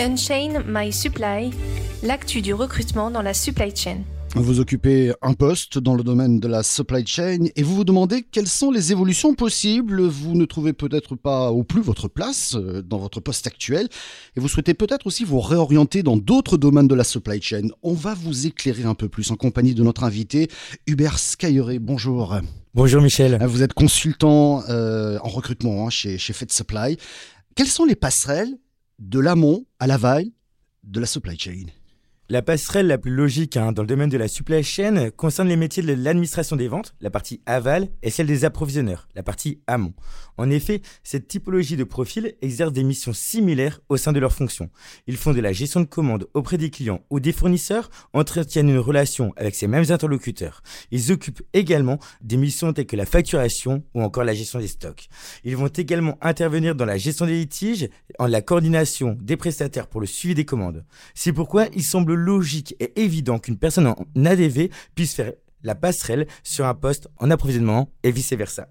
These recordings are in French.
Unchain My Supply, l'actu du recrutement dans la supply chain. Vous occupez un poste dans le domaine de la supply chain et vous vous demandez quelles sont les évolutions possibles. Vous ne trouvez peut-être pas au plus votre place euh, dans votre poste actuel et vous souhaitez peut-être aussi vous réorienter dans d'autres domaines de la supply chain. On va vous éclairer un peu plus en compagnie de notre invité Hubert Skyeré. Bonjour. Bonjour Michel. Vous êtes consultant euh, en recrutement hein, chez, chez Fed Supply. Quelles sont les passerelles de l'amont à l'aval de la supply chain la passerelle la plus logique hein, dans le domaine de la supply chain concerne les métiers de l'administration des ventes, la partie aval, et celle des approvisionneurs, la partie amont. En effet, cette typologie de profil exerce des missions similaires au sein de leurs fonctions. Ils font de la gestion de commandes auprès des clients ou des fournisseurs, entretiennent une relation avec ces mêmes interlocuteurs. Ils occupent également des missions telles que la facturation ou encore la gestion des stocks. Ils vont également intervenir dans la gestion des litiges, en la coordination des prestataires pour le suivi des commandes. C'est pourquoi il semble logique et évident qu'une personne en ADV puisse faire la passerelle sur un poste en approvisionnement et vice-versa.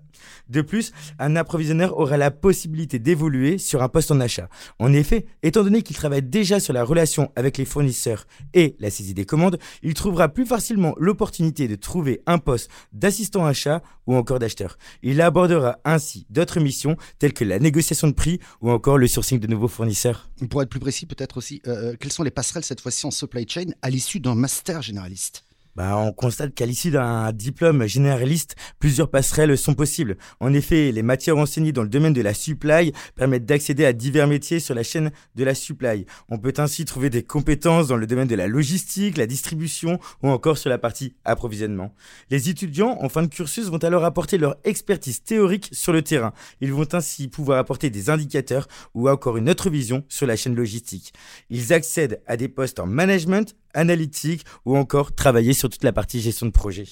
De plus, un approvisionneur aura la possibilité d'évoluer sur un poste en achat. En effet, étant donné qu'il travaille déjà sur la relation avec les fournisseurs et la saisie des commandes, il trouvera plus facilement l'opportunité de trouver un poste d'assistant achat ou encore d'acheteur. Il abordera ainsi d'autres missions telles que la négociation de prix ou encore le sourcing de nouveaux fournisseurs. Pour être plus précis, peut-être aussi, euh, quelles sont les passerelles cette fois-ci en supply chain à l'issue d'un master généraliste? Bah, on constate qu'à l'issue d'un diplôme généraliste, plusieurs passerelles sont possibles. En effet, les matières enseignées dans le domaine de la supply permettent d'accéder à divers métiers sur la chaîne de la supply. On peut ainsi trouver des compétences dans le domaine de la logistique, la distribution ou encore sur la partie approvisionnement. Les étudiants en fin de cursus vont alors apporter leur expertise théorique sur le terrain. Ils vont ainsi pouvoir apporter des indicateurs ou encore une autre vision sur la chaîne logistique. Ils accèdent à des postes en management, analytique ou encore travailler sur toute la partie gestion de projet.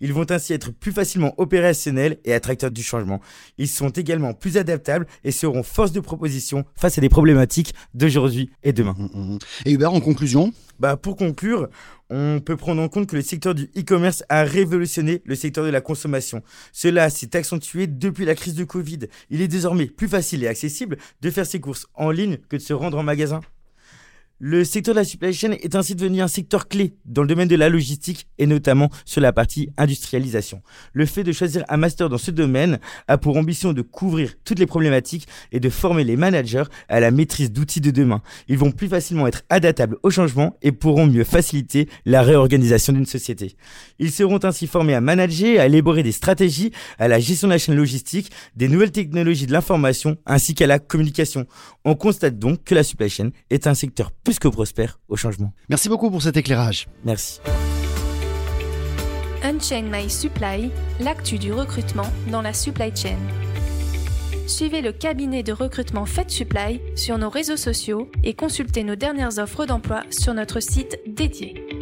Ils vont ainsi être plus facilement opérationnels et attracteurs du changement. Ils sont également plus adaptables et seront force de proposition face à des problématiques d'aujourd'hui et demain. Mmh, mmh, mmh. Et Hubert, en conclusion? Bah, Pour conclure, on peut prendre en compte que le secteur du e-commerce a révolutionné le secteur de la consommation. Cela s'est accentué depuis la crise de Covid. Il est désormais plus facile et accessible de faire ses courses en ligne que de se rendre en magasin. Le secteur de la supply chain est ainsi devenu un secteur clé dans le domaine de la logistique et notamment sur la partie industrialisation. Le fait de choisir un master dans ce domaine a pour ambition de couvrir toutes les problématiques et de former les managers à la maîtrise d'outils de demain. Ils vont plus facilement être adaptables au changement et pourront mieux faciliter la réorganisation d'une société. Ils seront ainsi formés à manager, à élaborer des stratégies, à la gestion de la chaîne logistique, des nouvelles technologies de l'information ainsi qu'à la communication. On constate donc que la supply chain est un secteur plus que prospère au changement. Merci beaucoup pour cet éclairage. Merci. Unchain My Supply, l'actu du recrutement dans la supply chain. Suivez le cabinet de recrutement Fed Supply sur nos réseaux sociaux et consultez nos dernières offres d'emploi sur notre site dédié.